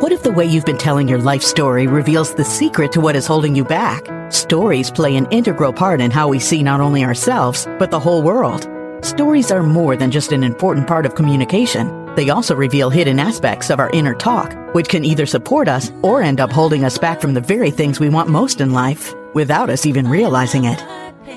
What if the way you've been telling your life story reveals the secret to what is holding you back? Stories play an integral part in how we see not only ourselves, but the whole world. Stories are more than just an important part of communication. They also reveal hidden aspects of our inner talk, which can either support us or end up holding us back from the very things we want most in life, without us even realizing it.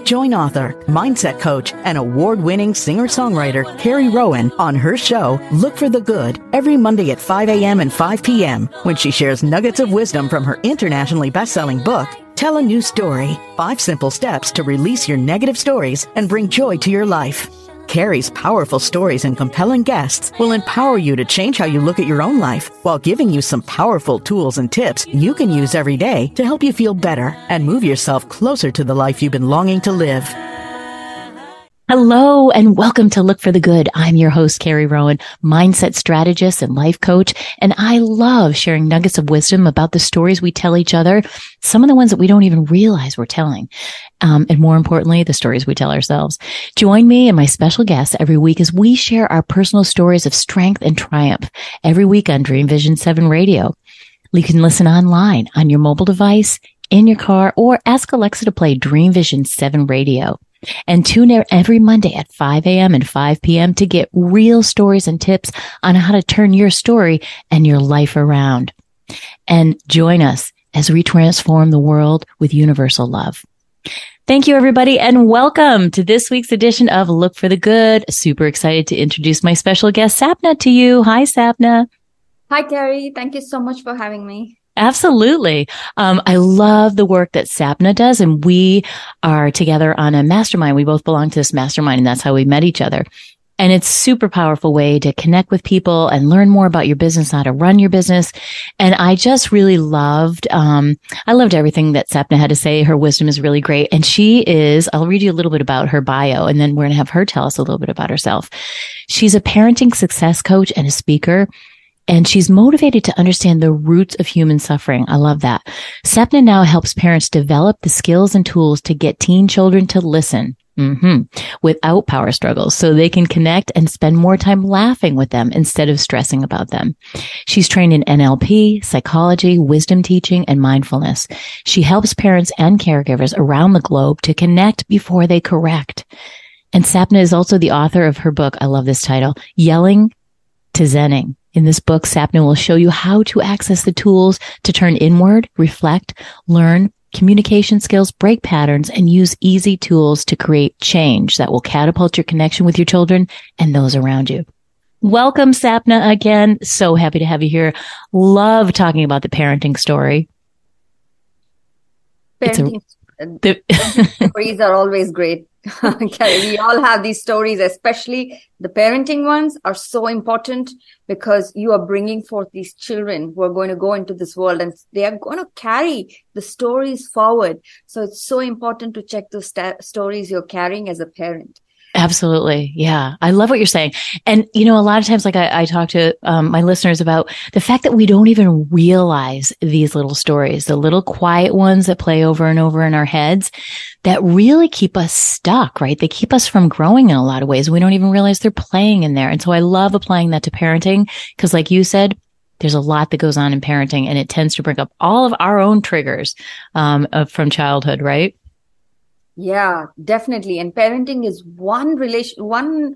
Join author, mindset coach, and award-winning singer-songwriter Carrie Rowan on her show, Look for the Good, every Monday at 5 a.m. and 5 p.m. when she shares nuggets of wisdom from her internationally best-selling book, Tell a New Story, Five Simple Steps to Release Your Negative Stories and Bring Joy to Your Life. Carrie's powerful stories and compelling guests will empower you to change how you look at your own life while giving you some powerful tools and tips you can use every day to help you feel better and move yourself closer to the life you've been longing to live. Hello and welcome to Look for the Good. I'm your host, Carrie Rowan, mindset strategist and life coach. And I love sharing nuggets of wisdom about the stories we tell each other, some of the ones that we don't even realize we're telling. Um, and more importantly, the stories we tell ourselves. Join me and my special guests every week as we share our personal stories of strength and triumph every week on Dream Vision 7 radio. You can listen online on your mobile device, in your car, or ask Alexa to play Dream Vision 7 radio. And tune in every Monday at 5 a.m. and 5 p.m. to get real stories and tips on how to turn your story and your life around. And join us as we transform the world with universal love. Thank you, everybody, and welcome to this week's edition of Look for the Good. Super excited to introduce my special guest, Sapna, to you. Hi, Sapna. Hi, Carrie. Thank you so much for having me. Absolutely. Um, I love the work that Sapna does, and we are together on a mastermind. We both belong to this mastermind, and that's how we met each other. And it's super powerful way to connect with people and learn more about your business, how to run your business. And I just really loved, um, I loved everything that Sapna had to say. Her wisdom is really great. And she is, I'll read you a little bit about her bio and then we're going to have her tell us a little bit about herself. She's a parenting success coach and a speaker and she's motivated to understand the roots of human suffering. I love that. Sapna now helps parents develop the skills and tools to get teen children to listen. Mm-hmm. Without power struggles, so they can connect and spend more time laughing with them instead of stressing about them. She's trained in NLP, psychology, wisdom teaching, and mindfulness. She helps parents and caregivers around the globe to connect before they correct. And Sapna is also the author of her book. I love this title, Yelling to Zenning. In this book, Sapna will show you how to access the tools to turn inward, reflect, learn communication skills, break patterns, and use easy tools to create change that will catapult your connection with your children and those around you. Welcome, Sapna, again. So happy to have you here. Love talking about the parenting story. Parenting a, the, stories are always great. we all have these stories, especially the parenting ones are so important because you are bringing forth these children who are going to go into this world and they are going to carry the stories forward. So it's so important to check those st- stories you're carrying as a parent. Absolutely. Yeah. I love what you're saying. And, you know, a lot of times, like I, I talk to um, my listeners about the fact that we don't even realize these little stories, the little quiet ones that play over and over in our heads that really keep us stuck, right? They keep us from growing in a lot of ways. We don't even realize they're playing in there. And so I love applying that to parenting because like you said, there's a lot that goes on in parenting and it tends to bring up all of our own triggers um, from childhood, right? Yeah, definitely. And parenting is one relation, one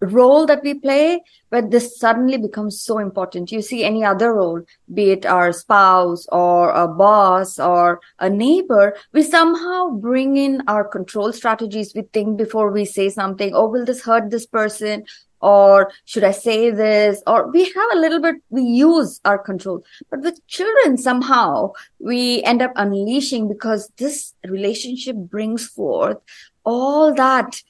role that we play, but this suddenly becomes so important. You see any other role, be it our spouse or a boss or a neighbor, we somehow bring in our control strategies. We think before we say something, oh, will this hurt this person? Or should I say this? Or we have a little bit, we use our control. But with children, somehow we end up unleashing because this relationship brings forth all that,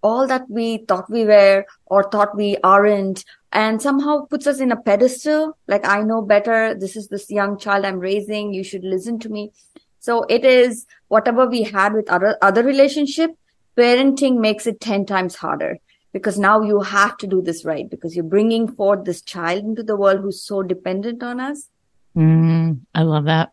all that we thought we were or thought we aren't and somehow puts us in a pedestal. Like, I know better. This is this young child I'm raising. You should listen to me. So it is whatever we had with other, other relationship, parenting makes it 10 times harder because now you have to do this right because you're bringing forth this child into the world who's so dependent on us. Mm, I love that.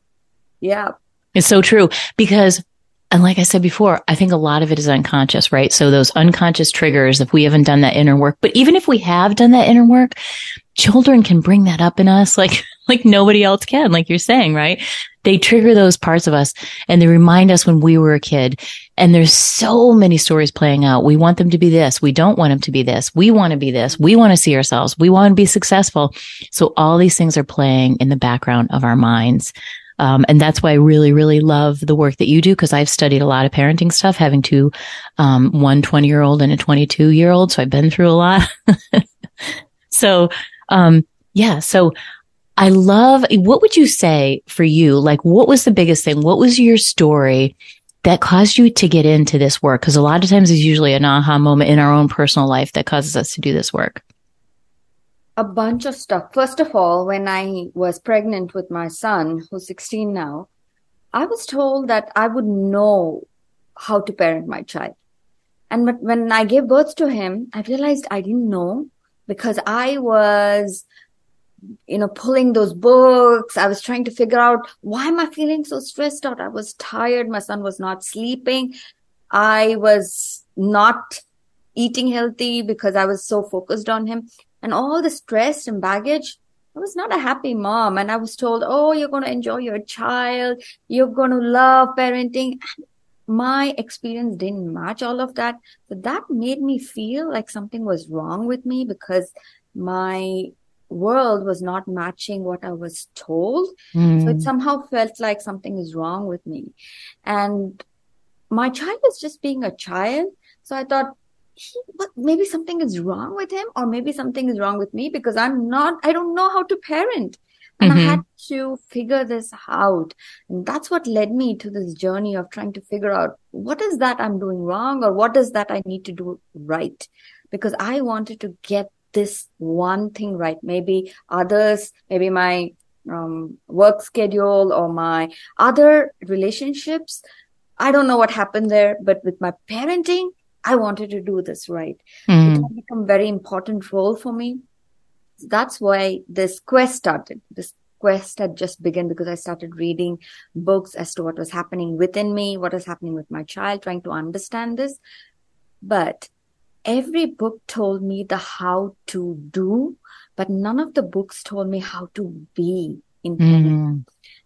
Yeah. It's so true because and like I said before, I think a lot of it is unconscious, right? So those unconscious triggers, if we haven't done that inner work, but even if we have done that inner work, children can bring that up in us like, like nobody else can, like you're saying, right? They trigger those parts of us and they remind us when we were a kid. And there's so many stories playing out. We want them to be this. We don't want them to be this. We want to be this. We want to see ourselves. We want to be successful. So all these things are playing in the background of our minds. Um, and that's why I really, really love the work that you do because I've studied a lot of parenting stuff, having two, um, one 20 year old and a 22 year old. So I've been through a lot. so, um, yeah. So I love, what would you say for you? Like, what was the biggest thing? What was your story that caused you to get into this work? Because a lot of times it's usually an aha moment in our own personal life that causes us to do this work a bunch of stuff. First of all, when I was pregnant with my son, who's 16 now, I was told that I would know how to parent my child. And but when I gave birth to him, I realized I didn't know because I was, you know, pulling those books. I was trying to figure out why am I feeling so stressed out? I was tired. My son was not sleeping. I was not eating healthy because I was so focused on him and all the stress and baggage. I was not a happy mom. And I was told, oh, you're going to enjoy your child. You're going to love parenting. And My experience didn't match all of that. So that made me feel like something was wrong with me because my world was not matching what I was told. Mm. So it hmm. somehow felt like something is wrong with me. And my child is just being a child. So I thought, he, but maybe something is wrong with him or maybe something is wrong with me because I'm not, I don't know how to parent. And mm-hmm. I had to figure this out. And that's what led me to this journey of trying to figure out what is that I'm doing wrong or what is that I need to do right? Because I wanted to get this one thing right. Maybe others, maybe my um, work schedule or my other relationships. I don't know what happened there, but with my parenting, I wanted to do this right. Mm. It had become very important role for me. That's why this quest started. This quest had just begun because I started reading books as to what was happening within me, what was happening with my child, trying to understand this. But every book told me the how to do, but none of the books told me how to be in mm.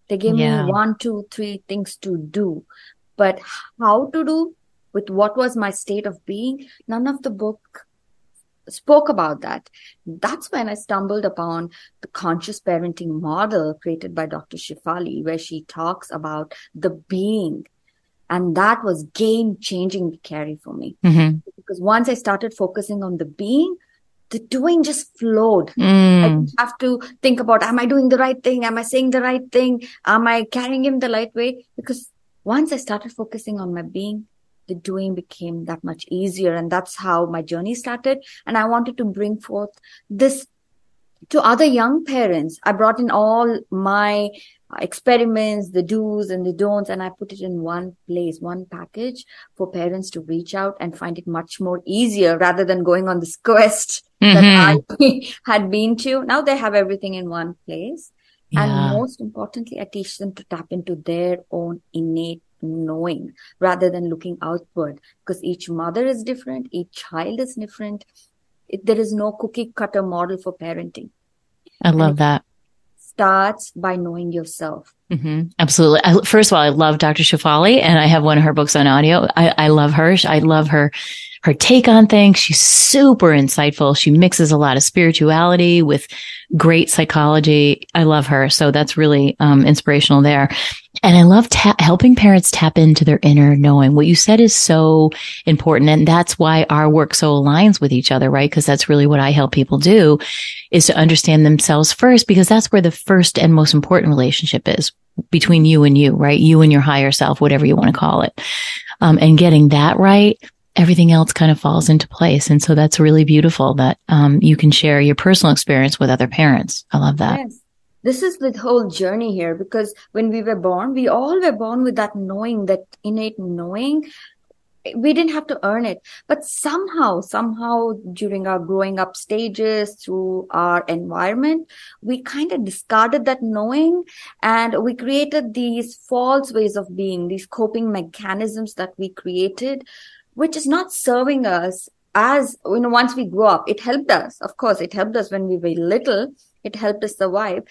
They gave yeah. me one, two, three things to do, but how to do with what was my state of being, none of the book spoke about that. That's when I stumbled upon the conscious parenting model created by Dr. Shefali, where she talks about the being. And that was game changing, Carrie, for me. Mm-hmm. Because once I started focusing on the being, the doing just flowed. Mm. I didn't have to think about, am I doing the right thing? Am I saying the right thing? Am I carrying him the right way? Because once I started focusing on my being, the doing became that much easier. And that's how my journey started. And I wanted to bring forth this to other young parents. I brought in all my experiments, the do's and the don'ts, and I put it in one place, one package for parents to reach out and find it much more easier rather than going on this quest mm-hmm. that I had been to. Now they have everything in one place. Yeah. And most importantly, I teach them to tap into their own innate knowing rather than looking outward because each mother is different, each child is different. It, there is no cookie cutter model for parenting. I love that. Starts by knowing yourself. Mm-hmm. Absolutely. I, first of all, I love Dr. Shefali and I have one of her books on audio. I, I love her. I love her her take on things. She's super insightful. She mixes a lot of spirituality with great psychology. I love her. So that's really um, inspirational there. And I love ta- helping parents tap into their inner knowing. What you said is so important. And that's why our work so aligns with each other, right? Because that's really what I help people do is to understand themselves first, because that's where the first and most important relationship is between you and you, right? You and your higher self, whatever you want to call it. Um, and getting that right everything else kind of falls into place. And so that's really beautiful that um, you can share your personal experience with other parents. I love that. Yes. This is the whole journey here because when we were born, we all were born with that knowing, that innate knowing. We didn't have to earn it. But somehow somehow during our growing up stages through our environment we kind of discarded that knowing and we created these false ways of being these coping mechanisms that we created which is not serving us as you know once we grow up it helped us. Of course it helped us when we were little. It helped us survive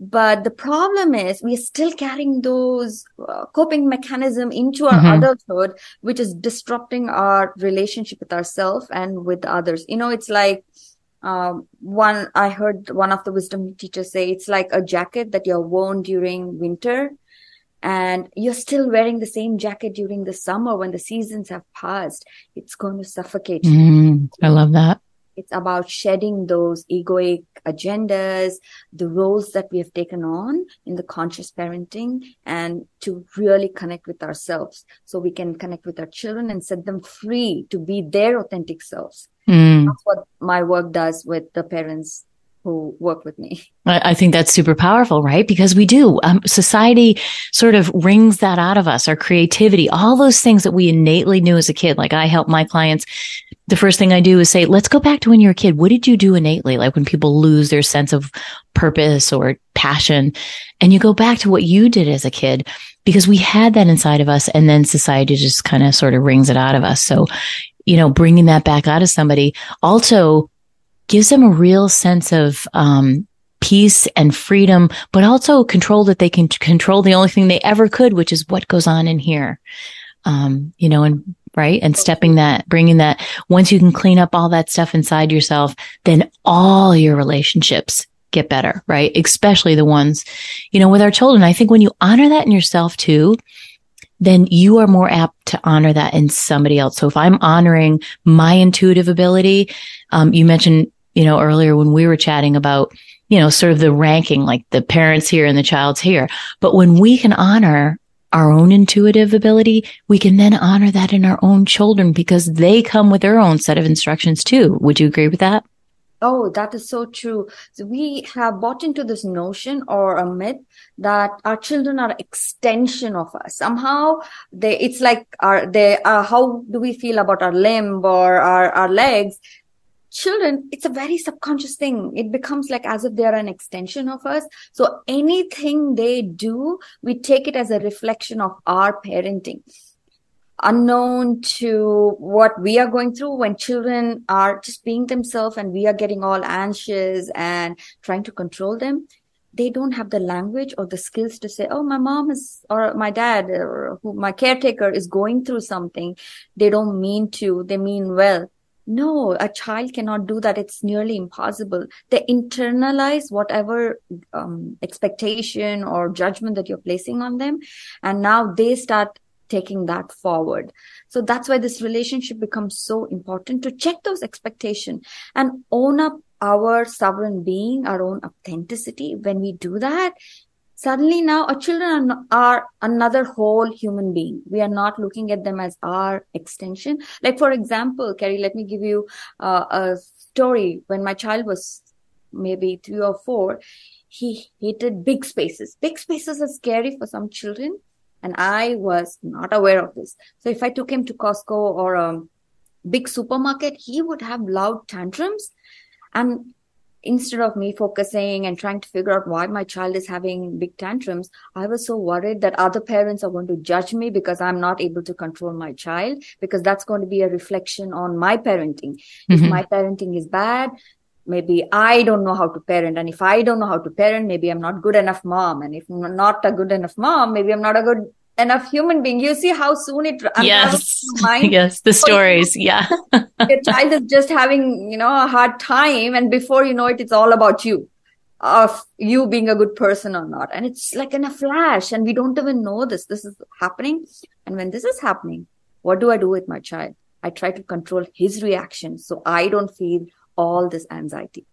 but the problem is we are still carrying those uh, coping mechanism into our mm-hmm. adulthood which is disrupting our relationship with ourselves and with others. You know it's like um, one i heard one of the wisdom teachers say it's like a jacket that you're worn during winter and you're still wearing the same jacket during the summer when the seasons have passed. It's going to suffocate you. Mm, i love that it's about shedding those egoic agendas, the roles that we have taken on in the conscious parenting and to really connect with ourselves so we can connect with our children and set them free to be their authentic selves. Mm. That's what my work does with the parents who work with me. I, think that's super powerful, right? Because we do. Um, society sort of wrings that out of us, our creativity, all those things that we innately knew as a kid. Like I help my clients the first thing I do is say, let's go back to when you were a kid. What did you do innately? Like when people lose their sense of purpose or passion and you go back to what you did as a kid because we had that inside of us and then society just kind of sort of wrings it out of us. So, you know, bringing that back out of somebody also gives them a real sense of, um, peace and freedom, but also control that they can control the only thing they ever could, which is what goes on in here. Um, you know, and right? And stepping that, bringing that, once you can clean up all that stuff inside yourself, then all your relationships get better, right? Especially the ones, you know, with our children. I think when you honor that in yourself too, then you are more apt to honor that in somebody else. So if I'm honoring my intuitive ability, um, you mentioned, you know, earlier when we were chatting about, you know, sort of the ranking, like the parents here and the child's here. But when we can honor our own intuitive ability, we can then honor that in our own children because they come with their own set of instructions too. Would you agree with that? Oh, that is so true. So we have bought into this notion or a myth that our children are extension of us. Somehow they, it's like our, they, uh, how do we feel about our limb or our, our legs? Children, it's a very subconscious thing. It becomes like as if they are an extension of us. So anything they do, we take it as a reflection of our parenting. Unknown to what we are going through when children are just being themselves and we are getting all anxious and trying to control them they don't have the language or the skills to say, Oh, my mom is, or my dad or my caretaker is going through something. They don't mean to, they mean well. No, a child cannot do that. It's nearly impossible. They internalize whatever um, expectation or judgment that you're placing on them. And now they start taking that forward. So that's why this relationship becomes so important to check those expectations and own up our sovereign being, our own authenticity. When we do that, suddenly now our children are, another whole human being. We are not looking at them as our extension. Like, for example, Carrie, let me give you uh, a story. When my child was maybe three or four, he hated big spaces. Big spaces are scary for some children. And I was not aware of this. So if I took him to Costco or a big supermarket, he would have loud tantrums. And instead of me focusing and trying to figure out why my child is having big tantrums, I was so worried that other parents are going to judge me because I'm not able to control my child, because that's going to be a reflection on my parenting. Mm-hmm. If my parenting is bad, maybe I don't know how to parent. And if I don't know how to parent, maybe I'm not good enough mom. And if I'm not a good enough mom, maybe I'm not a good enough human being. You see how soon it yes, yes, the stories, yeah. your child is just having, you know, a hard time, and before you know it, it's all about you, of you being a good person or not, and it's like in a flash, and we don't even know this. This is happening, and when this is happening, what do I do with my child? I try to control his reaction so I don't feel all this anxiety.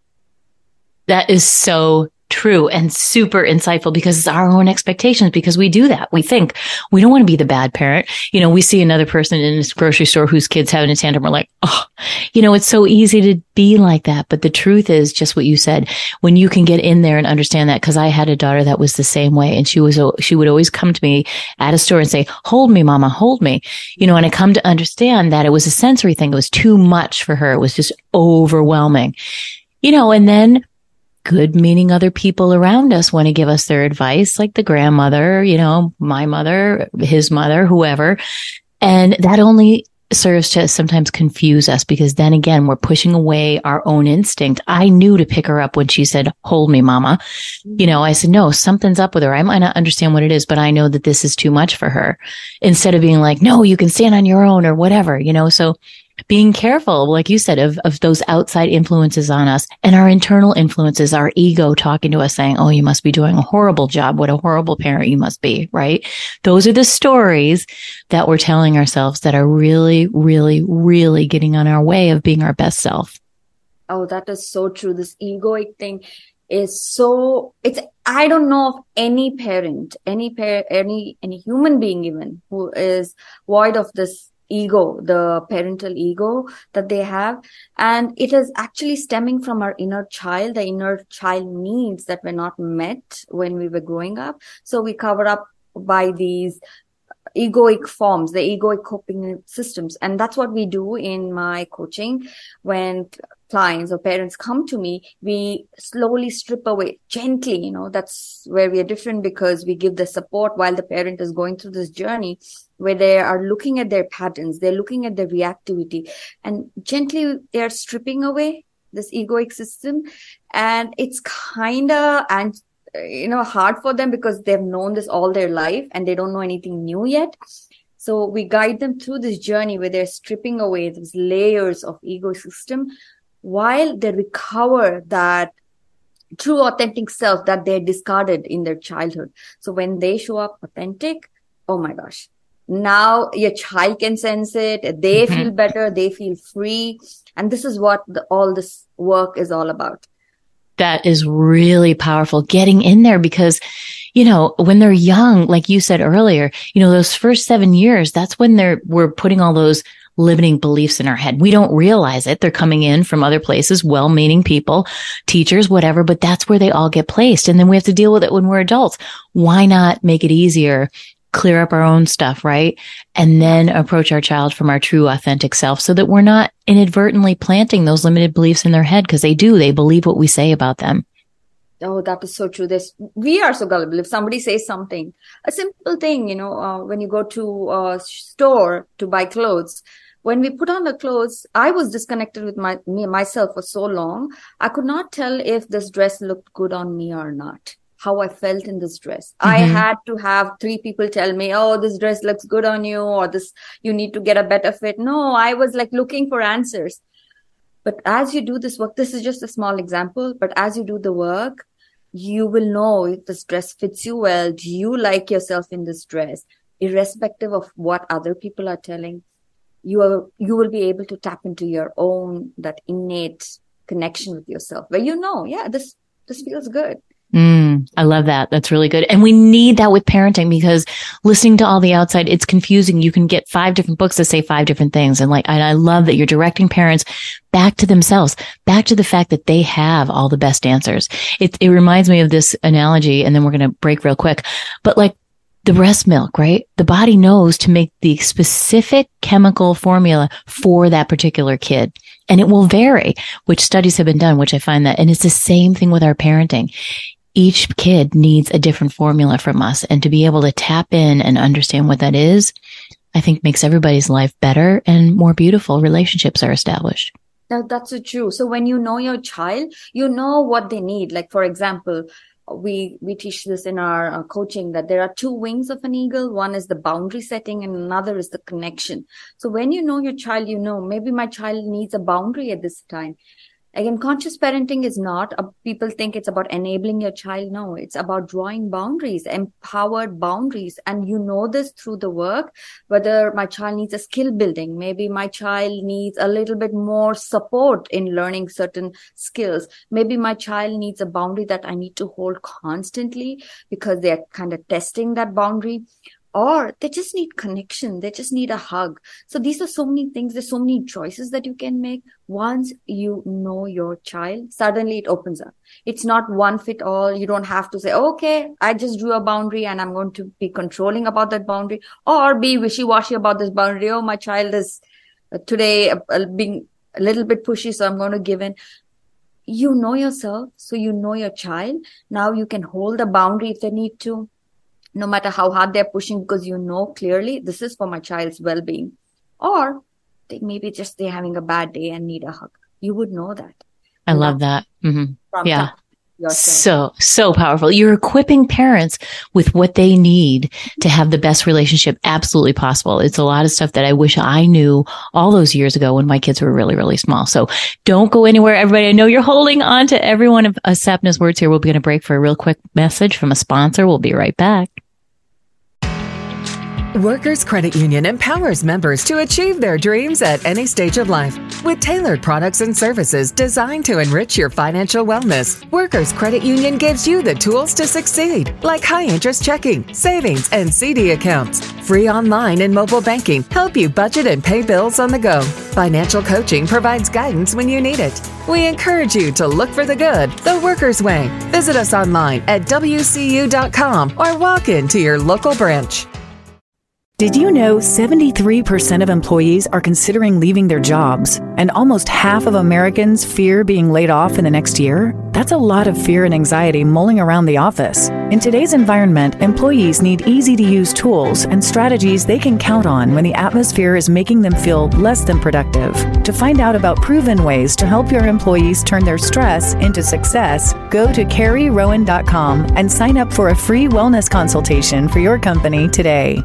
That is so true and super insightful because it's our own expectations because we do that. We think we don't want to be the bad parent. You know, we see another person in this grocery store whose kids having a tantrum. We're like, oh, you know, it's so easy to be like that. But the truth is just what you said. When you can get in there and understand that, because I had a daughter that was the same way and she was, she would always come to me at a store and say, hold me, mama, hold me. You know, and I come to understand that it was a sensory thing. It was too much for her. It was just overwhelming. You know, and then good meaning other people around us want to give us their advice, like the grandmother, you know, my mother, his mother, whoever. And that only serves to sometimes confuse us because then again, we're pushing away our own instinct. I knew to pick her up when she said, hold me, mama. You know, I said, no, something's up with her. I might not understand what it is, but I know that this is too much for her instead of being like, no, you can stand on your own or whatever, you know, so being careful, like you said, of, of those outside influences on us and our internal influences, our ego talking to us saying, Oh, you must be doing a horrible job. What a horrible parent you must be, right? Those are the stories that we're telling ourselves that are really, really, really getting on our way of being our best self. Oh, that is so true. This egoic thing is so it's i don't know of any parent any pair any any human being even who is void of this ego, the parental ego that they have. And it is actually stemming from our inner child, the inner child needs that were not met when we were growing up. So we cover up by these egoic forms, the egoic coping systems. And that's what we do in my coaching. When clients or parents come to me, we slowly strip away gently. You know, that's where we are different because we give the support while the parent is going through this journey where they are looking at their patterns, they're looking at their reactivity and gently they're stripping away this egoic system. And it's kind of, and uh, you know, hard for them because they've known this all their life and they don't know anything new yet. So we guide them through this journey where they're stripping away these layers of ego system while they recover that true authentic self that they discarded in their childhood. So when they show up authentic, oh my gosh, now your child can sense it. They mm-hmm. feel better. They feel free. And this is what the, all this work is all about. That is really powerful getting in there because, you know, when they're young, like you said earlier, you know, those first seven years, that's when they're, we're putting all those limiting beliefs in our head. We don't realize it. They're coming in from other places, well-meaning people, teachers, whatever, but that's where they all get placed. And then we have to deal with it when we're adults. Why not make it easier? Clear up our own stuff, right? And then approach our child from our true authentic self so that we're not inadvertently planting those limited beliefs in their head because they do. They believe what we say about them. Oh, that is so true. This we are so gullible. If somebody says something, a simple thing, you know, uh, when you go to a store to buy clothes, when we put on the clothes, I was disconnected with my me myself for so long. I could not tell if this dress looked good on me or not. How I felt in this dress. Mm-hmm. I had to have three people tell me, "Oh, this dress looks good on you," or "This you need to get a better fit." No, I was like looking for answers. But as you do this work, this is just a small example. But as you do the work, you will know if this dress fits you well. Do you like yourself in this dress? Irrespective of what other people are telling you are you will be able to tap into your own that innate connection with yourself where you know yeah this this feels good Mm, I love that. That's really good. And we need that with parenting because listening to all the outside, it's confusing. You can get five different books that say five different things. And like, and I love that you're directing parents back to themselves, back to the fact that they have all the best answers. It, it reminds me of this analogy and then we're going to break real quick. But like the breast milk, right? The body knows to make the specific chemical formula for that particular kid. And it will vary, which studies have been done, which I find that, and it's the same thing with our parenting. Each kid needs a different formula from us and to be able to tap in and understand what that is, I think makes everybody's life better and more beautiful relationships are established. Now, that's so true. So when you know your child, you know what they need. Like, for example, we we teach this in our uh, coaching that there are two wings of an eagle one is the boundary setting and another is the connection so when you know your child you know maybe my child needs a boundary at this time Again, conscious parenting is not, people think it's about enabling your child. No, it's about drawing boundaries, empowered boundaries. And you know this through the work, whether my child needs a skill building, maybe my child needs a little bit more support in learning certain skills. Maybe my child needs a boundary that I need to hold constantly because they're kind of testing that boundary or they just need connection. They just need a hug. So these are so many things. There's so many choices that you can make. Once you know your child, suddenly it opens up. It's not one fit all. You don't have to say, okay, I just drew a boundary and I'm going to be controlling about that boundary or be wishy washy about this boundary. Oh, my child is uh, today uh, uh, being a little bit pushy. So I'm going to give in you know yourself, so you know your child. Now you can hold the boundary if they need to no matter how hard they're pushing because you know clearly this is for my child's well-being. Or they maybe just they're having a bad day and need a hug. You would know that. I love that. Mm-hmm. yeah. so so powerful. You're equipping parents with what they need to have the best relationship absolutely possible. It's a lot of stuff that i wish i knew all those years ago when my kids were really really small. So don't go anywhere everybody. I know you're holding on to every one of uh, sapna's words here. We'll be going to break for a real quick message from a sponsor. We'll be right back Workers Credit Union empowers members to achieve their dreams at any stage of life. With tailored products and services designed to enrich your financial wellness, Workers Credit Union gives you the tools to succeed, like high interest checking, savings, and CD accounts. Free online and mobile banking help you budget and pay bills on the go. Financial coaching provides guidance when you need it. We encourage you to look for the good, the workers' way. Visit us online at WCU.com or walk into your local branch. Did you know 73% of employees are considering leaving their jobs, and almost half of Americans fear being laid off in the next year? That's a lot of fear and anxiety mulling around the office. In today's environment, employees need easy to use tools and strategies they can count on when the atmosphere is making them feel less than productive. To find out about proven ways to help your employees turn their stress into success, go to carrierowan.com and sign up for a free wellness consultation for your company today.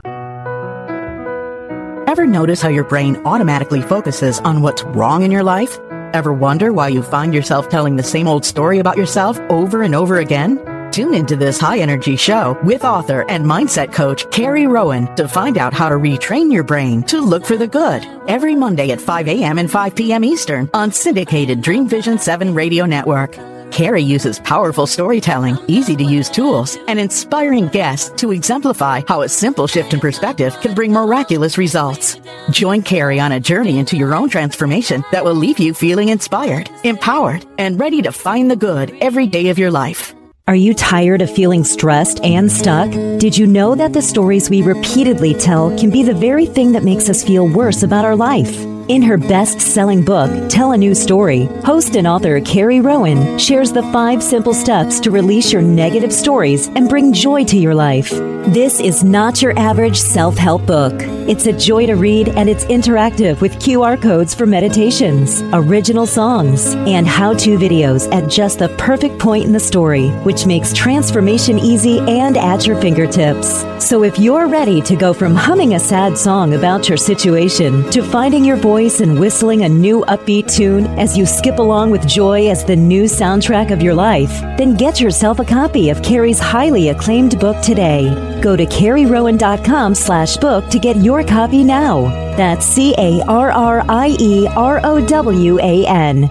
Ever notice how your brain automatically focuses on what's wrong in your life? Ever wonder why you find yourself telling the same old story about yourself over and over again? Tune into this high energy show with author and mindset coach Carrie Rowan to find out how to retrain your brain to look for the good every Monday at 5 a.m. and 5 p.m. Eastern on syndicated Dream Vision 7 radio network. Carrie uses powerful storytelling, easy to use tools, and inspiring guests to exemplify how a simple shift in perspective can bring miraculous results. Join Carrie on a journey into your own transformation that will leave you feeling inspired, empowered, and ready to find the good every day of your life. Are you tired of feeling stressed and stuck? Did you know that the stories we repeatedly tell can be the very thing that makes us feel worse about our life? In her best selling book, Tell a New Story, host and author Carrie Rowan shares the five simple steps to release your negative stories and bring joy to your life. This is not your average self help book. It's a joy to read and it's interactive with QR codes for meditations, original songs, and how to videos at just the perfect point in the story, which makes transformation easy and at your fingertips. So if you're ready to go from humming a sad song about your situation to finding your voice, voice and whistling a new upbeat tune as you skip along with joy as the new soundtrack of your life, then get yourself a copy of Carrie's highly acclaimed book today. Go to carrierowan.com slash book to get your copy now. That's C-A-R-R-I-E-R-O-W-A-N.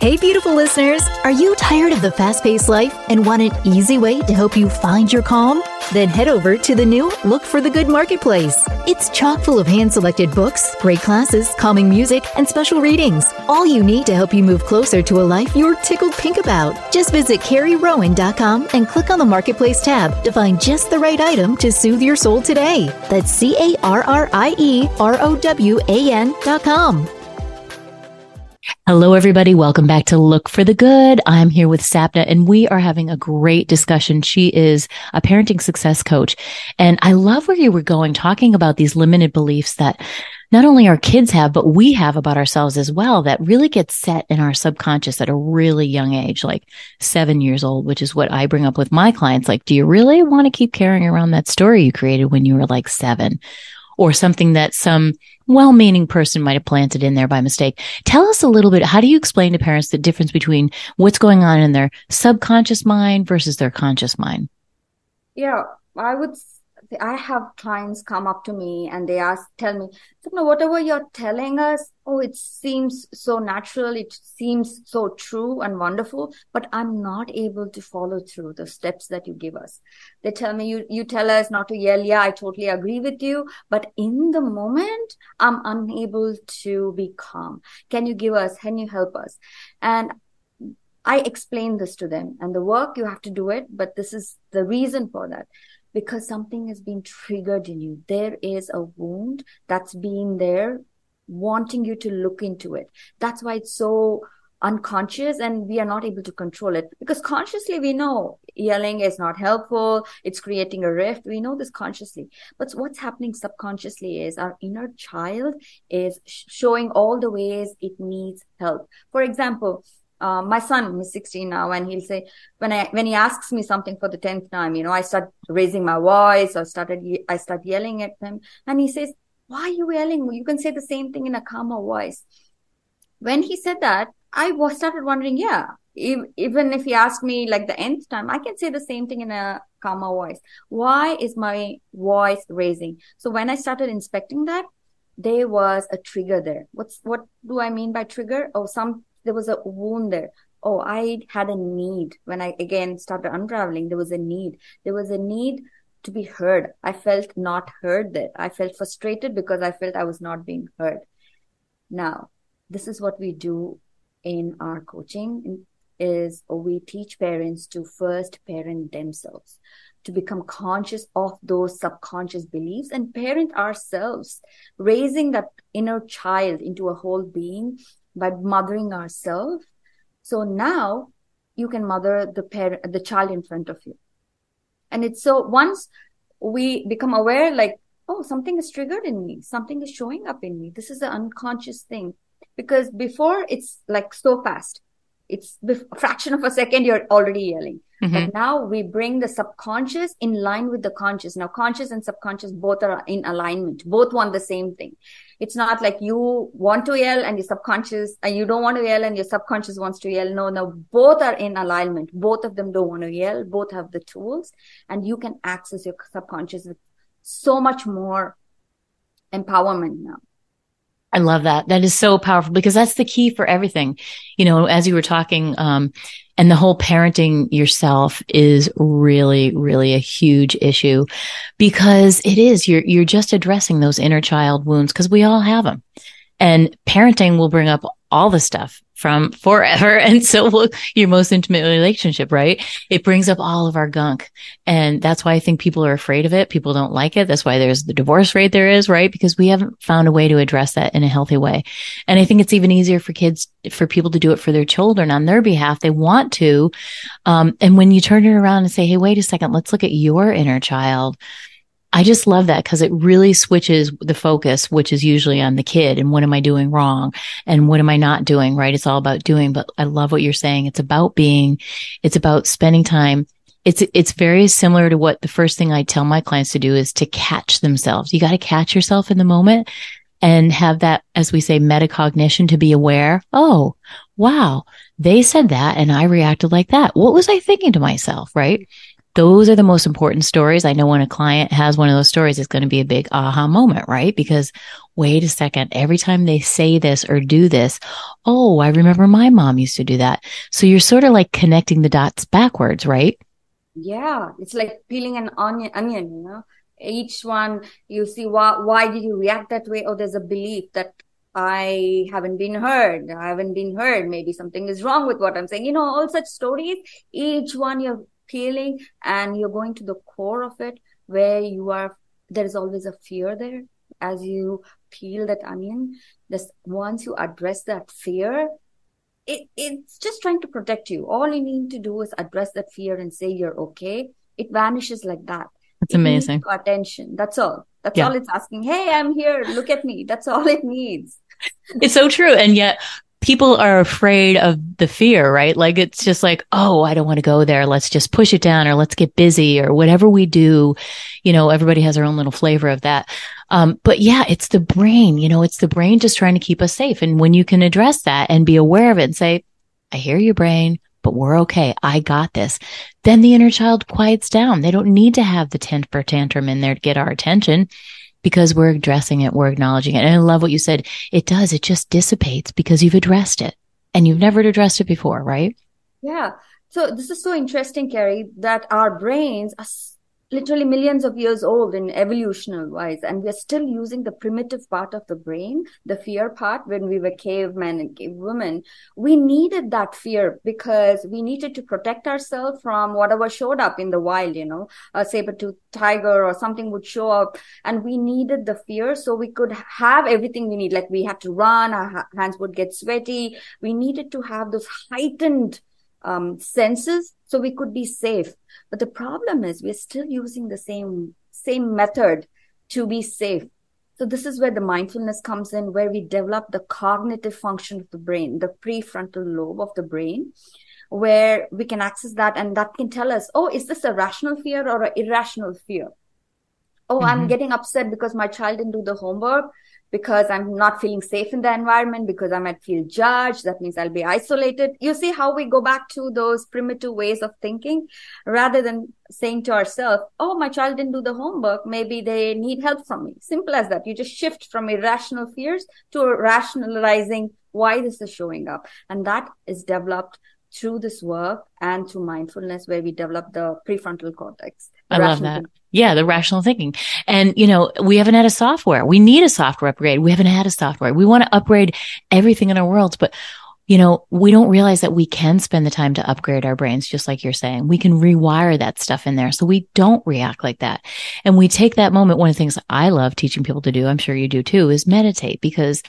Hey, beautiful listeners! Are you tired of the fast paced life and want an easy way to help you find your calm? Then head over to the new Look for the Good Marketplace. It's chock full of hand selected books, great classes, calming music, and special readings. All you need to help you move closer to a life you're tickled pink about. Just visit CarrieRowan.com and click on the Marketplace tab to find just the right item to soothe your soul today. That's C A R R I E R O W A N.com. Hello, everybody. Welcome back to Look for the Good. I'm here with Sapna and we are having a great discussion. She is a parenting success coach. And I love where you were going talking about these limited beliefs that not only our kids have, but we have about ourselves as well that really get set in our subconscious at a really young age, like seven years old, which is what I bring up with my clients. Like, do you really want to keep carrying around that story you created when you were like seven? Or something that some well-meaning person might have planted in there by mistake. Tell us a little bit. How do you explain to parents the difference between what's going on in their subconscious mind versus their conscious mind? Yeah, I would I have clients come up to me and they ask, tell me, whatever you're telling us, oh, it seems so natural. It seems so true and wonderful, but I'm not able to follow through the steps that you give us. They tell me, you, you tell us not to yell. Yeah, I totally agree with you. But in the moment, I'm unable to be calm. Can you give us, can you help us? And I explain this to them and the work you have to do it, but this is the reason for that because something has been triggered in you. There is a wound that's been there wanting you to look into it. That's why it's so unconscious and we are not able to control it because consciously we know yelling is not helpful. It's creating a rift. We know this consciously. But what's happening subconsciously is our inner child is showing all the ways it needs help. For example, uh, my son is 16 now and he'll say when i when he asks me something for the 10th time you know i start raising my voice or started i start yelling at him and he says why are you yelling? You can say the same thing in a calmer voice. When he said that i was started wondering yeah even if he asked me like the nth time i can say the same thing in a calmer voice. Why is my voice raising? So when i started inspecting that there was a trigger there. What's what do i mean by trigger? Oh some there was a wound there oh i had a need. When i again started unraveling there was a need. There was a need to be heard. I felt not heard there. I felt frustrated because i felt i was not being heard. Now this is what we do in our coaching is we teach parents to first parent themselves to become conscious of those subconscious beliefs and parent ourselves raising that inner child into a whole being by mothering ourselves. So now you can mother the parent, the child in front of you. And it's so once we become aware, like, oh, something is triggered in me, something is showing up in me. This is the unconscious thing. Because before it's like so fast. It's a fraction of a second, you're already yelling. Mm-hmm. But now we bring the subconscious in line with the conscious. Now, conscious and subconscious both are in alignment. Both want the same thing. It's not like you want to yell and your subconscious and you don't want to yell and your subconscious wants to yell. No, no, both are in alignment. Both of them don't want to yell. Both have the tools and you can access your subconscious with so much more empowerment now. I love that. That is so powerful because that's the key for everything. You know, as you were talking, um, and the whole parenting yourself is really, really a huge issue because it is, you're, you're just addressing those inner child wounds because we all have them. And parenting will bring up all the stuff from forever. And so will your most intimate relationship, right? It brings up all of our gunk. And that's why I think people are afraid of it. People don't like it. That's why there's the divorce rate there is, right? Because we haven't found a way to address that in a healthy way. And I think it's even easier for kids, for people to do it for their children on their behalf. They want to. Um, and when you turn it around and say, Hey, wait a second, let's look at your inner child I just love that because it really switches the focus, which is usually on the kid and what am I doing wrong and what am I not doing, right? It's all about doing, but I love what you're saying. It's about being, it's about spending time. It's, it's very similar to what the first thing I tell my clients to do is to catch themselves. You got to catch yourself in the moment and have that, as we say, metacognition to be aware. Oh, wow. They said that and I reacted like that. What was I thinking to myself? Right those are the most important stories. I know when a client has one of those stories, it's going to be a big aha moment, right? Because wait a second, every time they say this or do this, oh, I remember my mom used to do that. So you're sort of like connecting the dots backwards, right? Yeah, it's like peeling an onion, onion, you know. Each one you see why why did you react that way? Oh, there's a belief that I haven't been heard. I haven't been heard. Maybe something is wrong with what I'm saying. You know, all such stories. Each one you're peeling and you're going to the core of it where you are there is always a fear there. As you peel that onion this once you address that fear it, it's just trying to protect you. All you need to do is address that fear and say you're okay. It vanishes like that. It's amazing. attention. That's all. That's yeah. all it's asking. Hey i'm here. Look at me. That's all it needs. It's so true. And yet people are afraid of the fear, right? Like it's just like, oh, I don't want to go there. Let's just push it down or let's get busy or whatever we do. You know, everybody has their own little flavor of that. Um, but yeah, it's the brain, you know, it's the brain just trying to keep us safe. And when you can address that and be aware of it and say, I hear your brain, but we're okay. I got this. Then the inner child quiets down. They don't need to have the temper tantrum in there to get our attention because we're addressing it, we're acknowledging it. And I love what you said. It does, it just dissipates because you've addressed it and you've never addressed it before, right? Yeah. So this is so interesting, Carrie, that our brains are literally millions of years old in evolutional wise and we're still using the primitive part of the brain the fear part. When we were cavemen and cave women we needed that fear because we needed to protect ourselves from whatever showed up in the wild you know a saber-tooth tiger or something would show up and we needed the fear so we could have everything we need. Like we had to run our hands would get sweaty. We needed to have those heightened um, senses so we could be safe but the problem is we're still using the same, same method to be safe. So this is where the mindfulness comes in, where we develop the cognitive function of the brain, the prefrontal lobe of the brain, where we can access that and that can tell us, oh, is this a rational fear or an irrational fear? Oh, mm-hmm. I'm getting upset because my child didn't do the homework because I'm not feeling safe in the environment, because I might feel judged. That means I'll be isolated. You see how we go back to those primitive ways of thinking rather than saying to ourselves, Oh, my child didn't do the homework. Maybe they need help from me. Simple as that. You just shift from irrational fears to rationalizing why this is showing up. And that is developed through this work and through mindfulness where we develop the prefrontal cortex. I love that. Thinking. Yeah, the rational thinking. And, you know, we haven't had a software. We need a software upgrade. We haven't had a software. We want to upgrade everything in our worlds, but you know, we don't realize that we can spend the time to upgrade our brains, just like you're saying. We can rewire that stuff in there so we don't react like that. And we take that moment. One of the things I love teaching people to do, I'm sure you do too, is meditate because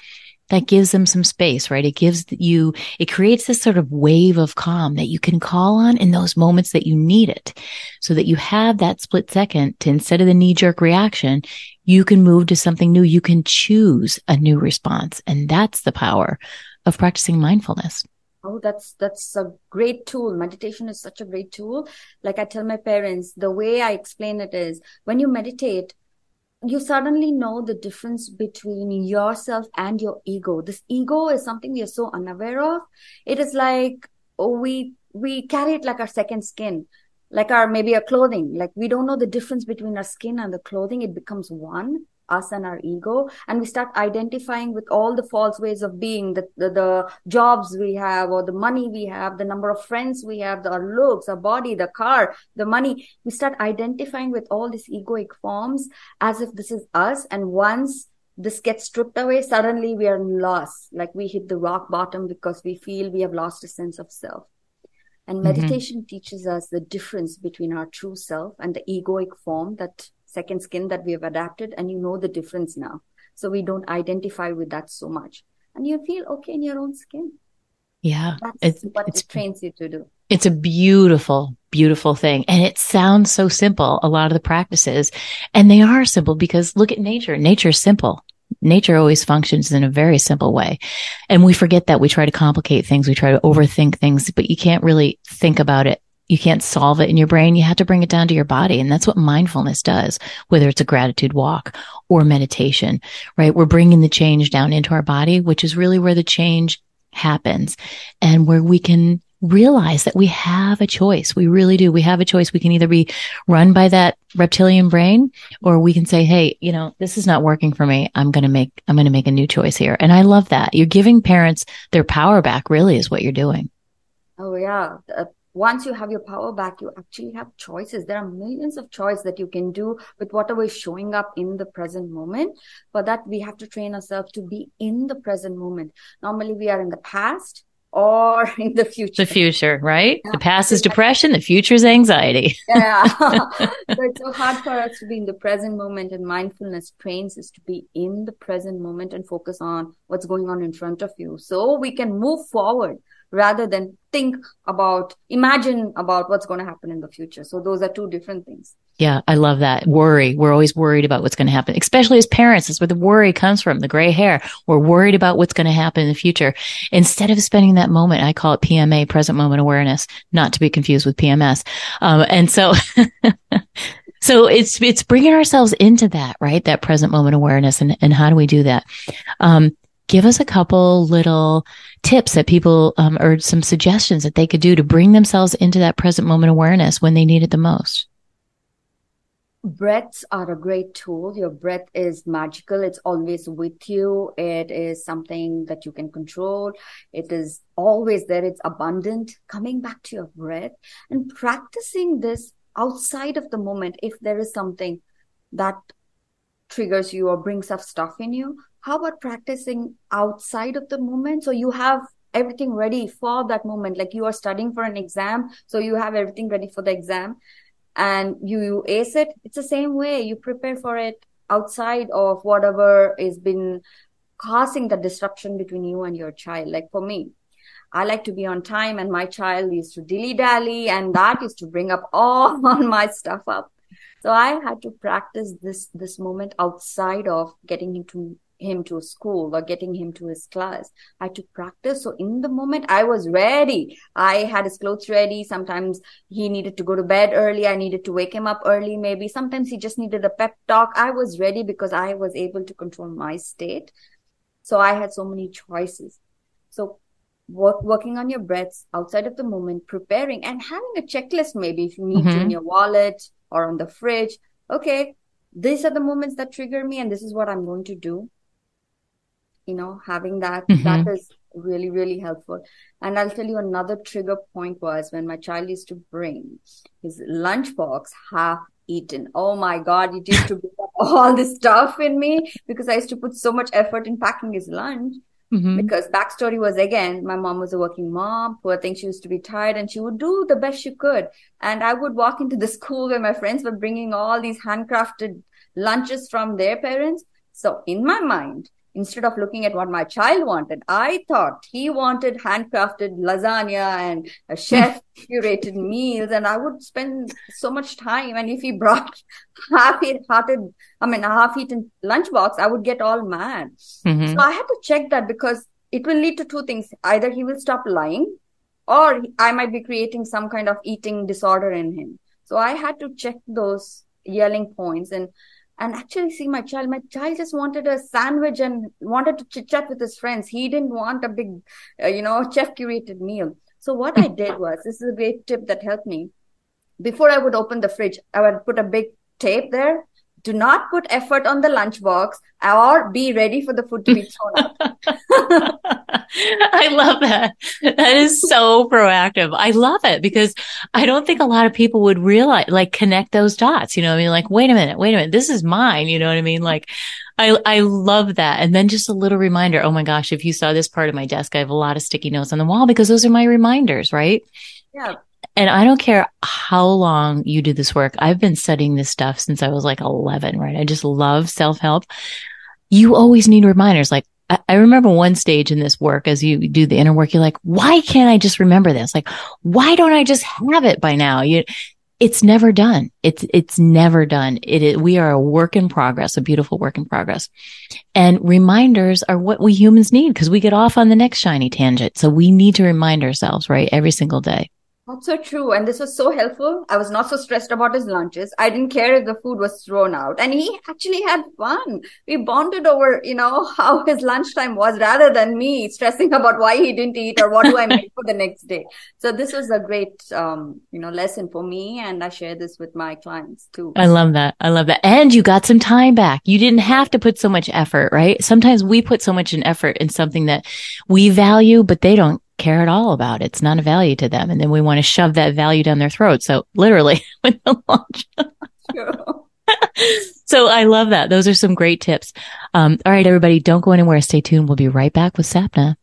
that gives them some space, right? It gives you, it creates this sort of wave of calm that you can call on in those moments that you need it so that you have that split second to instead of the knee jerk reaction, you can move to something new. You can choose a new response. And that's the power of practicing mindfulness. Oh, that's that's a great tool. Meditation is such a great tool. Like I tell my parents, the way I explain it is when you meditate, you suddenly know the difference between yourself and your ego. This ego is something we are so unaware of. It is like oh, we we carry it like our second skin, like our maybe our clothing. Like we don't know the difference between our skin and the clothing. It becomes one us and our ego and we start identifying with all the false ways of being the, the, the jobs we have or the money we have the number of friends we have the, our looks our body the car the money we start identifying with all these egoic forms as if this is us and once this gets stripped away suddenly we are lost like we hit the rock bottom because we feel we have lost a sense of self and mm-hmm. meditation mm-hmm. teaches us the difference between our true self and the egoic form that second skin that we have adapted and you know the difference now. So we don't identify with that so much. And you feel okay in your own skin. Yeah that's it's, what it's, it trains you to do. it's a beautiful beautiful thing. And it sounds so simple a lot of the practices. And they are simple because look at nature. Nature is simple. Nature always functions in a very simple way. And we forget that we try to complicate things. We try to overthink things, but you can't really think about it you can't solve it in your brain. You have to bring it down to your body. And that's what mindfulness does, whether it's a gratitude walk or meditation, right? We're bringing the change down into our body, which is really where the change happens and where we can realize that we have a choice. We really do. We have a choice. We can either be run by that reptilian brain or we can say, Hey, you know, this is not working for me. I'm going to make, I'm going to make a new choice here. And I love that. You're giving parents their power back really is what you're doing. Oh yeah. Uh, Once you have your power back, you actually have choices. There are millions of choices that you can do with whatever is showing up in the present moment. For that, we have to train ourselves to be in the present moment. Normally, we are in the past or in the future. The future, right? Yeah. The past is depression, the future is anxiety. yeah. so it's so hard for us to be in the present moment and mindfulness trains us to be in the present moment and focus on what's going on in front of you. So we can move forward rather than think about, imagine about what's going to happen in the future. So those are two different things. Yeah, I love that. Worry. We're always worried about what's going to happen, especially as parents. That's where the worry comes from, the gray hair. We're worried about what's going to happen in the future. Instead of spending that moment, I call it PMA, present moment awareness, not to be confused with PMS. Um, and so, so it's, it's bringing ourselves into that, right? That present moment awareness. And, and how do we do that? Um, give us a couple little tips that people, um, or some suggestions that they could do to bring themselves into that present moment awareness when they need it the most. Breaths are a great tool. Your breath is magical. It's always with you. It is something that you can control. It is always there. It's abundant. Coming back to your breath and practicing this outside of the moment. If there is something that triggers you or brings up stuff in you how about practicing outside of the moment? So you have everything ready for that moment. Like you are studying for an exam so you have everything ready for the exam and you, you ace it. It's the same way. You prepare for it outside of whatever is been causing the disruption between you and your child. Like for me I like to be on time and my child used to dilly dally and that used to bring up all my stuff up. So I had to practice this, this moment outside of getting into him to school or getting him to his class. I had to practice. So in the moment I was ready. I had his clothes ready. Sometimes he needed to go to bed early. I needed to wake him up early. Maybe sometimes he just needed a pep talk. I was ready because I was able to control my state. So I had so many choices. So work, working on your breaths outside of the moment, preparing and having a checklist, maybe if you need mm-hmm. to in your wallet or on the fridge. Okay. These are the moments that trigger me and this is what I'm going to do you know having that mm-hmm. that is really really helpful. And i'll tell you another trigger point was when my child used to bring his lunchbox half eaten. Oh my god it used to bring up all this stuff in me because i used to put so much effort in packing his lunch. Mm-hmm. because backstory was again my mom was a working mom poor thing she used to be tired and she would do the best she could. And i would walk into the school where my friends were bringing all these handcrafted lunches from their parents. So in my mind instead of looking at what my child wanted, I thought he wanted handcrafted lasagna and a chef curated meals. And I would spend so much time. And if he brought half-hearted, I mean, a half-eaten lunchbox, I would get all mad. Mm-hmm. So I had to check that because it will lead to two things. Either he will stop lying or I might be creating some kind of eating disorder in him. So I had to check those yelling points and and actually see my child. My child just wanted a sandwich and wanted to chit chat with his friends. He didn't want a big, uh, you know, chef curated meal. So what I did was, this is a great tip that helped me. Before I would open the fridge, I would put a big tape there do not put effort on the lunchbox or be ready for the food to be thrown out. I love that. That is so proactive. I love it because I don't think a lot of people would realize, like, connect those dots. You know, I mean, like, wait a minute, wait a minute, this is mine. You know what I mean? Like, I, I love that. And then just a little reminder. Oh my gosh, if you saw this part of my desk, I have a lot of sticky notes on the wall because those are my reminders, right? Yeah. And I don't care how long you do this work. I've been studying this stuff since I was like 11, right? I just love self help. You always need reminders. Like I, remember one stage in this work as you do the inner work, you're like, why can't I just remember this? Like, why don't I just have it by now? You, it's never done. It's, it's never done. It is, we are a work in progress, a beautiful work in progress. And reminders are what we humans need because we get off on the next shiny tangent. So we need to remind ourselves, right? Every single day. That's so true. And this was so helpful. I was not so stressed about his lunches. I didn't care if the food was thrown out. And he actually had fun. We bonded over, you know, how his lunchtime was rather than me stressing about why he didn't eat or what do I make for the next day. So this was a great, um, you know, lesson for me. And I share this with my clients too. I love that. I love that. And you got some time back. You didn't have to put so much effort, right? Sometimes we put so much in effort in something that we value, but they don't care at all about. It's not a value to them. And then we want to shove that value down their throat. So literally with the launch. so I love that. Those are some great tips. Um, all right, everybody, don't go anywhere. Stay tuned. We'll be right back with Sapna.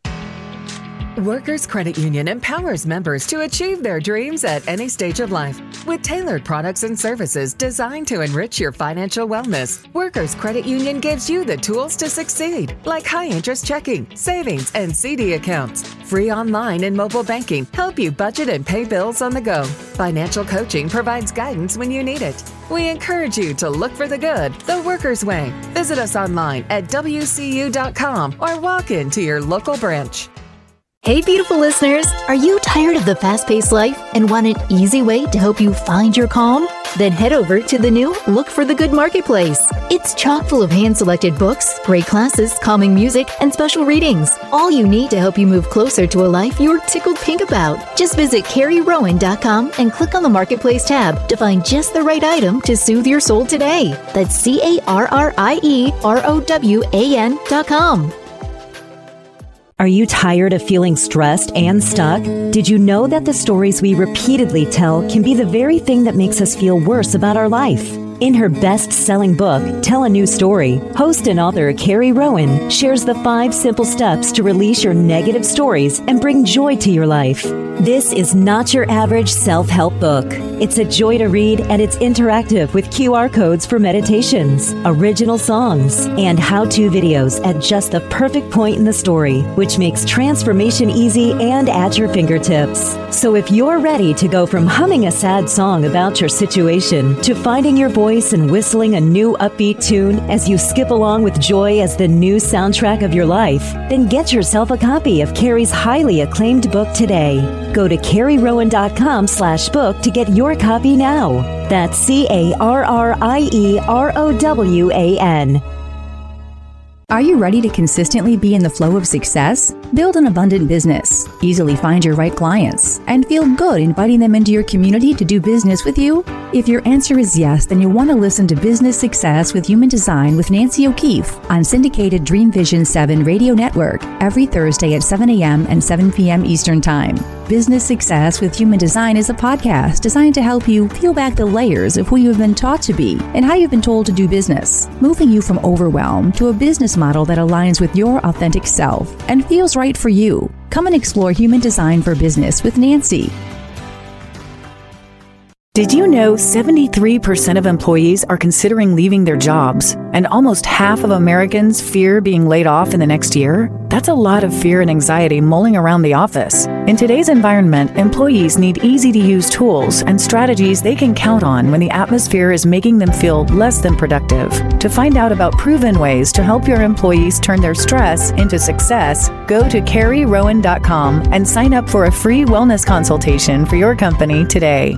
Workers Credit Union empowers members to achieve their dreams at any stage of life. With tailored products and services designed to enrich your financial wellness, Workers Credit Union gives you the tools to succeed, like high interest checking, savings, and CD accounts. Free online and mobile banking help you budget and pay bills on the go. Financial coaching provides guidance when you need it. We encourage you to look for the good, the workers' way. Visit us online at WCU.com or walk into your local branch. Hey, beautiful listeners, are you tired of the fast paced life and want an easy way to help you find your calm? Then head over to the new Look for the Good Marketplace. It's chock full of hand selected books, great classes, calming music, and special readings. All you need to help you move closer to a life you're tickled pink about. Just visit CarrieRowan.com and click on the Marketplace tab to find just the right item to soothe your soul today. That's C A R R I E R O W A N.com. Are you tired of feeling stressed and stuck? Did you know that the stories we repeatedly tell can be the very thing that makes us feel worse about our life? In her best selling book, Tell a New Story, host and author Carrie Rowan shares the five simple steps to release your negative stories and bring joy to your life. This is not your average self help book. It's a joy to read and it's interactive with QR codes for meditations, original songs, and how to videos at just the perfect point in the story, which makes transformation easy and at your fingertips. So if you're ready to go from humming a sad song about your situation to finding your voice and whistling a new upbeat tune as you skip along with joy as the new soundtrack of your life, then get yourself a copy of Carrie's highly acclaimed book today. Go to carrierowan.com slash book to get your copy now. That's C Are you ready to consistently be in the flow of success? Build an abundant business, easily find your right clients, and feel good inviting them into your community to do business with you? If your answer is yes, then you'll want to listen to Business Success with Human Design with Nancy O'Keefe on syndicated Dream Vision 7 radio network every Thursday at 7 a.m. and 7 p.m. Eastern Time. Business Success with Human Design is a podcast designed to help you peel back the layers of who you've been taught to be and how you've been told to do business, moving you from overwhelm to a business model that aligns with your authentic self and feels right for you. Come and explore human design for business with Nancy. Did you know 73% of employees are considering leaving their jobs, and almost half of Americans fear being laid off in the next year? That's a lot of fear and anxiety mulling around the office. In today's environment, employees need easy to use tools and strategies they can count on when the atmosphere is making them feel less than productive. To find out about proven ways to help your employees turn their stress into success, go to carrierowan.com and sign up for a free wellness consultation for your company today.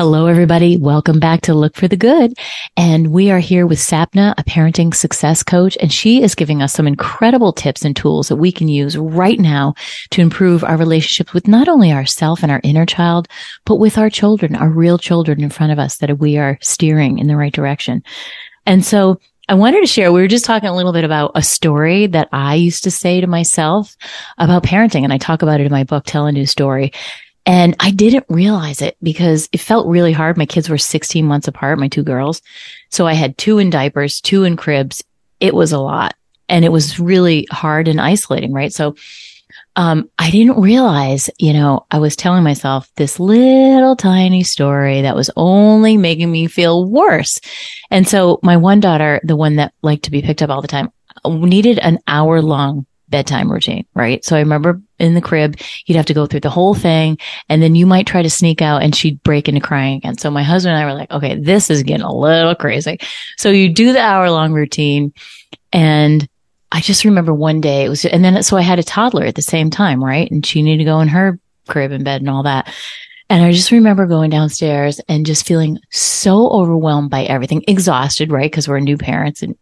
Hello, everybody. Welcome back to Look for the Good. And we are here with Sapna, a parenting success coach, and she is giving us some incredible tips and tools that we can use right now to improve our relationships with not only ourself and our inner child, but with our children, our real children in front of us that we are steering in the right direction. And so I wanted to share, we were just talking a little bit about a story that I used to say to myself about parenting. And I talk about it in my book, Tell a New Story. And I didn't realize it because it felt really hard. My kids were 16 months apart, my two girls. So I had two in diapers, two in cribs. It was a lot and it was really hard and isolating, right? So, um, I didn't realize, you know, I was telling myself this little tiny story that was only making me feel worse. And so my one daughter, the one that liked to be picked up all the time, needed an hour long bedtime routine, right? So I remember in the crib, you'd have to go through the whole thing and then you might try to sneak out and she'd break into crying again. So my husband and I were like, okay, this is getting a little crazy. So you do the hour long routine and I just remember one day it was, and then so I had a toddler at the same time, right? And she needed to go in her crib and bed and all that. And I just remember going downstairs and just feeling so overwhelmed by everything, exhausted, right? Cause we're new parents and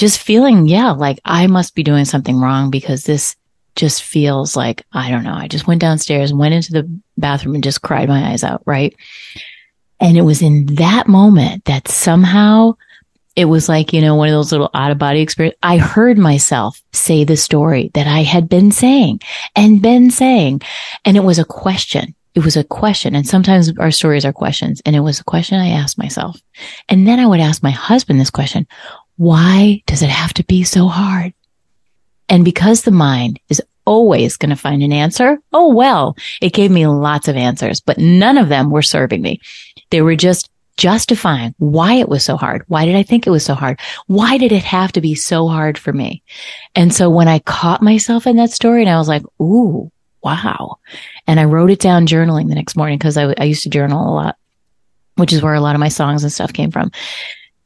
just feeling, yeah, like I must be doing something wrong because this just feels like, I don't know. I just went downstairs went into the bathroom and just cried my eyes out. Right. And it was in that moment that somehow it was like, you know, one of those little out of body experience. I heard myself say the story that I had been saying and been saying. And it was a question. It was a question. And sometimes our stories are questions. And it was a question I asked myself. And then I would ask my husband this question. Why does it have to be so hard? And because the mind is always going to find an answer. Oh, well, it gave me lots of answers, but none of them were serving me. They were just justifying why it was so hard. Why did I think it was so hard? Why did it have to be so hard for me? And so when I caught myself in that story and I was like, ooh, wow. And I wrote it down journaling the next morning because I, I used to journal a lot, which is where a lot of my songs and stuff came from.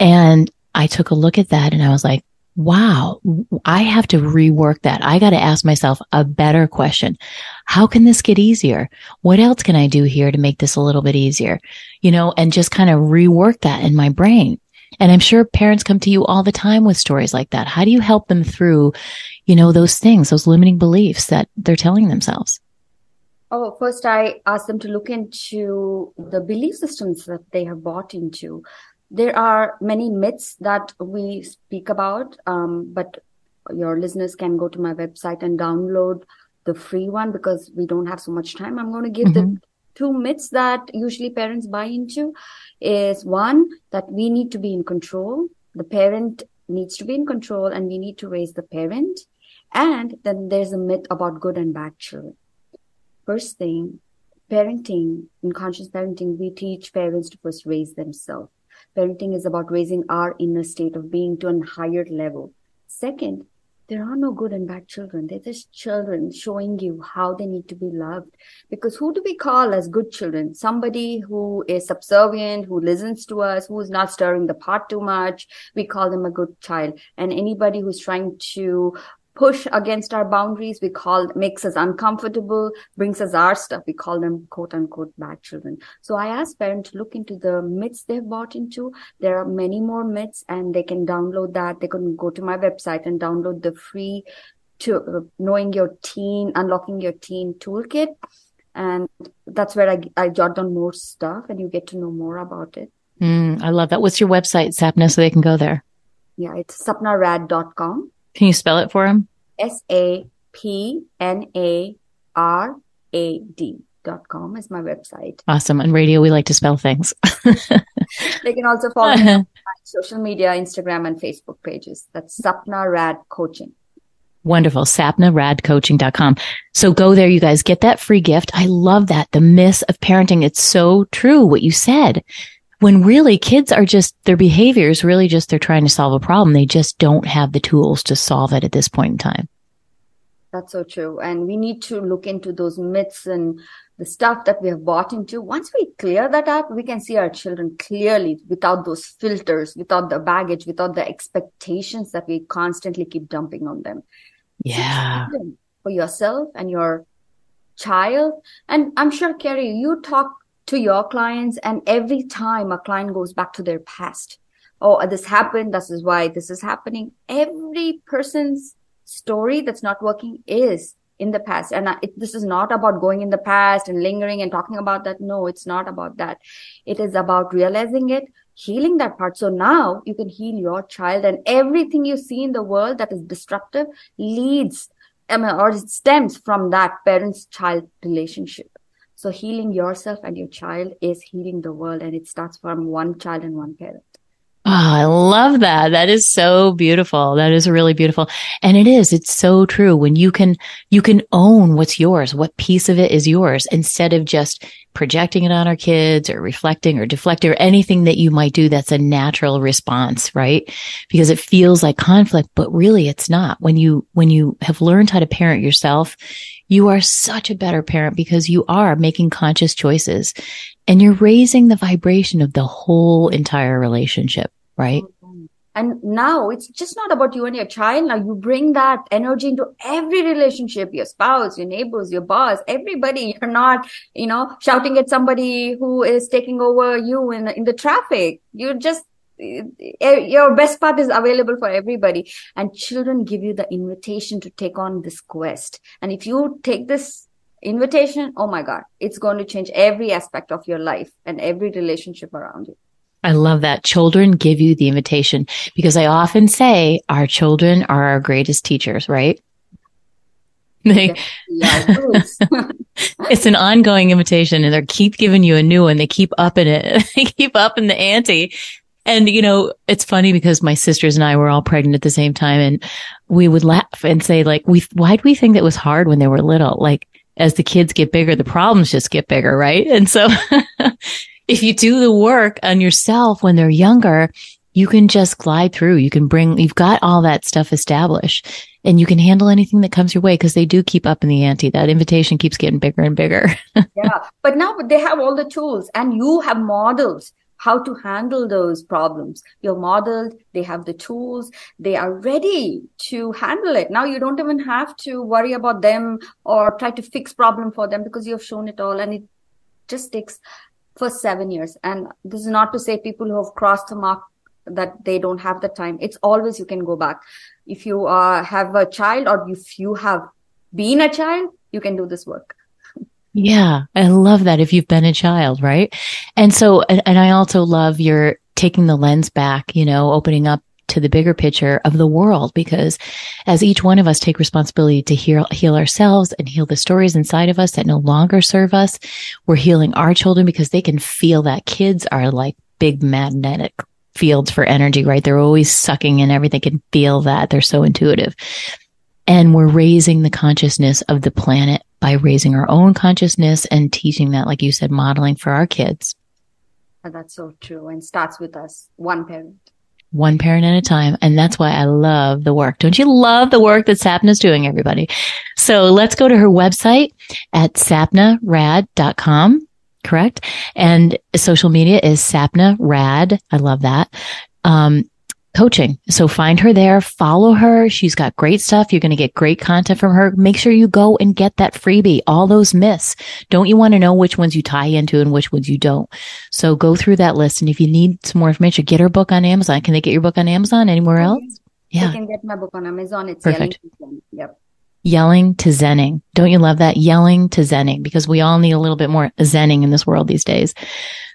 And I took a look at that and I was like, wow, I have to rework that. I got to ask myself a better question. How can this get easier? What else can I do here to make this a little bit easier? You know, and just kind of rework that in my brain. And I'm sure parents come to you all the time with stories like that. How do you help them through, you know, those things, those limiting beliefs that they're telling themselves? Oh, first I ask them to look into the belief systems that they have bought into there are many myths that we speak about, um, but your listeners can go to my website and download the free one because we don't have so much time. I'm going to give mm-hmm. the two myths that usually parents buy into is one that we need to be in control. The parent needs to be in control and we need to raise the parent. And then there's a myth about good and bad children. First thing, parenting, in conscious parenting, we teach parents to first raise themselves. Parenting is about raising our inner state of being to a higher level. Second, there are no good and bad children. They're just children showing you how they need to be loved. Because who do we call as good children? Somebody who is subservient, who listens to us, who is not stirring the pot too much. We call them a good child. And anybody who's trying to push against our boundaries. We call makes us uncomfortable, brings us our stuff. We call them quote unquote bad children. So I ask parents to look into the myths they've bought into. There are many more myths and they can download that. They can go to my website and download the free to uh, knowing your teen, unlocking your teen toolkit. And that's where I, I jot down more stuff and you get to know more about it. Mm, I love that. What's your website, Sapna, so they can go there? Yeah, it's sapnarad.com. Can you spell it for him? S A P N A R A D dot com is my website. Awesome. On radio, we like to spell things. they can also follow me on social media, Instagram and Facebook pages. That's Sapna Rad Coaching. Wonderful. SapnaRadCoaching.com. So go there, you guys. Get that free gift. I love that. The myth of parenting. It's so true what you said when really kids are just their behavior is really just they're trying to solve a problem. They just don't have the tools to solve it at this point in time. That's so true. And we need to look into those myths and the stuff that we have bought into. Once we clear that up, we can see our children clearly without those filters, without the baggage, without the expectations that we constantly keep dumping on them. Yeah. For yourself and your child. And I'm sure, Carrie, you talk to your clients and every time a client goes back to their past. Oh uh, this happened this is why this is happening. Every person's story that's not working is in the past. And I, it, this is not about going in the past and lingering and talking about that. No it's not about that. It is about realizing it healing that part. So now you can heal your child and everything you see in the world that is destructive leads I mean, or stems from that parents child relationship so healing yourself and your child is healing the world and it starts from one child and one parent. Oh, I love that. That is so beautiful. That is really beautiful. And it is, it's so true. When you can, you can own what's yours, what piece of it is yours instead of just projecting it on our kids or reflecting or deflecting or anything that you might do that's a natural response, right? Because it feels like conflict, but really it's not. When you, when you have learned how to parent yourself, you are such a better parent because you are making conscious choices and you're raising the vibration of the whole entire relationship, right? Mm-hmm. And now it's just not about you and your child. Now you bring that energy into every relationship, your spouse, your neighbors, your boss, everybody. You're not, you know, shouting at somebody who is taking over you in, in the traffic. You're just your best path is available for everybody and children give you the invitation to take on this quest and if you take this invitation oh my god it's going to change every aspect of your life and every relationship around you I love that. Children give you the invitation because I often say our children are our greatest teachers, right? They, it's an ongoing invitation and they keep giving you a new one. They keep upping it. they keep upping the ante. And, you know, it's funny because my sisters and I were all pregnant at the same time and we would laugh and say like, we, why do we think that was hard when they were little? Like as the kids get bigger, the problems just get bigger, right? And so if you do the work on yourself when they're younger, you can just glide through. You can bring, you've got all that stuff established and you can handle anything that comes your way because they do keep up in the ante. That invitation keeps getting bigger and bigger. yeah. But now they have all the tools and you have models how to handle those problems. You're modeled. They have the tools. They are ready to handle it. Now you don't even have to worry about them or try to fix problem for them because you've shown it all and it just takes for seven years. And this is not to say people who have crossed the mark that they don't have the time. It's always you can go back. If you uh, have a child or if you have been a child, you can do this work. Yeah, I love that if you've been a child, right? And so, and, and I also love your taking the lens back, you know, opening up to the bigger picture of the world because as each one of us take responsibility to heal, heal ourselves and heal the stories inside of us that no longer serve us, we're healing our children because they can feel that kids are like big magnetic fields for energy, right? They're always sucking in everything, can feel that. They're so intuitive. And we're raising the consciousness of the planet by raising our own consciousness and teaching that, like you said, modeling for our kids. That's so true. And starts with us, one parent one parent at a time. And that's why I love the work. Don't you love the work that Sapna is doing, everybody? So let's go to her website at sapnarad.com, correct? And social media is Sapna Rad. I love that. Um, coaching. So find her there, follow her. She's got great stuff. You're going to get great content from her. Make sure you go and get that freebie, all those myths. Don't you want to know which ones you tie into and which ones you don't? So go through that list. And if you need some more information, get her book on Amazon. Can they get your book on Amazon anywhere else? Yeah. They can get my book on Amazon. It's Perfect. Yep yelling to zenning. Don't you love that? Yelling to zenning because we all need a little bit more zenning in this world these days.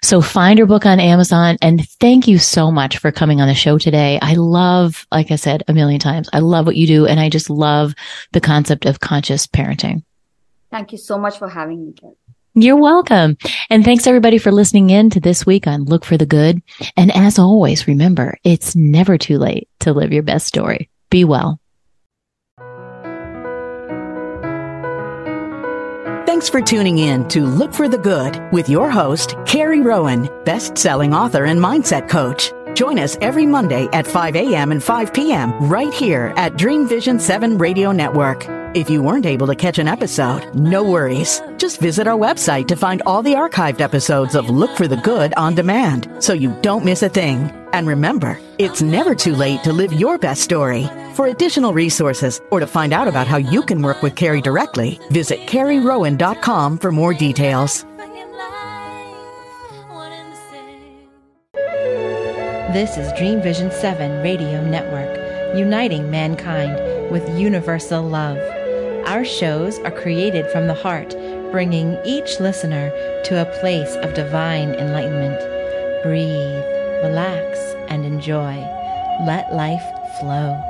So find your book on Amazon and thank you so much for coming on the show today. I love, like I said a million times, I love what you do and I just love the concept of conscious parenting. Thank you so much for having me, Karen. You're welcome. And thanks everybody for listening in to this week on Look for the Good. And as always, remember, it's never too late to live your best story. Be well. Thanks for tuning in to Look for the Good with your host, Carrie Rowan, best selling author and mindset coach. Join us every Monday at 5 a.m. and 5 p.m. right here at Dream Vision 7 Radio Network. If you weren't able to catch an episode, no worries. Just visit our website to find all the archived episodes of Look for the Good on demand so you don't miss a thing. And remember, it's never too late to live your best story. For additional resources or to find out about how you can work with Carrie directly, visit carrierowan.com for more details. This is Dream Vision 7 Radio Network, uniting mankind with universal love. Our shows are created from the heart, bringing each listener to a place of divine enlightenment. Breathe, relax, and enjoy. Let life flow.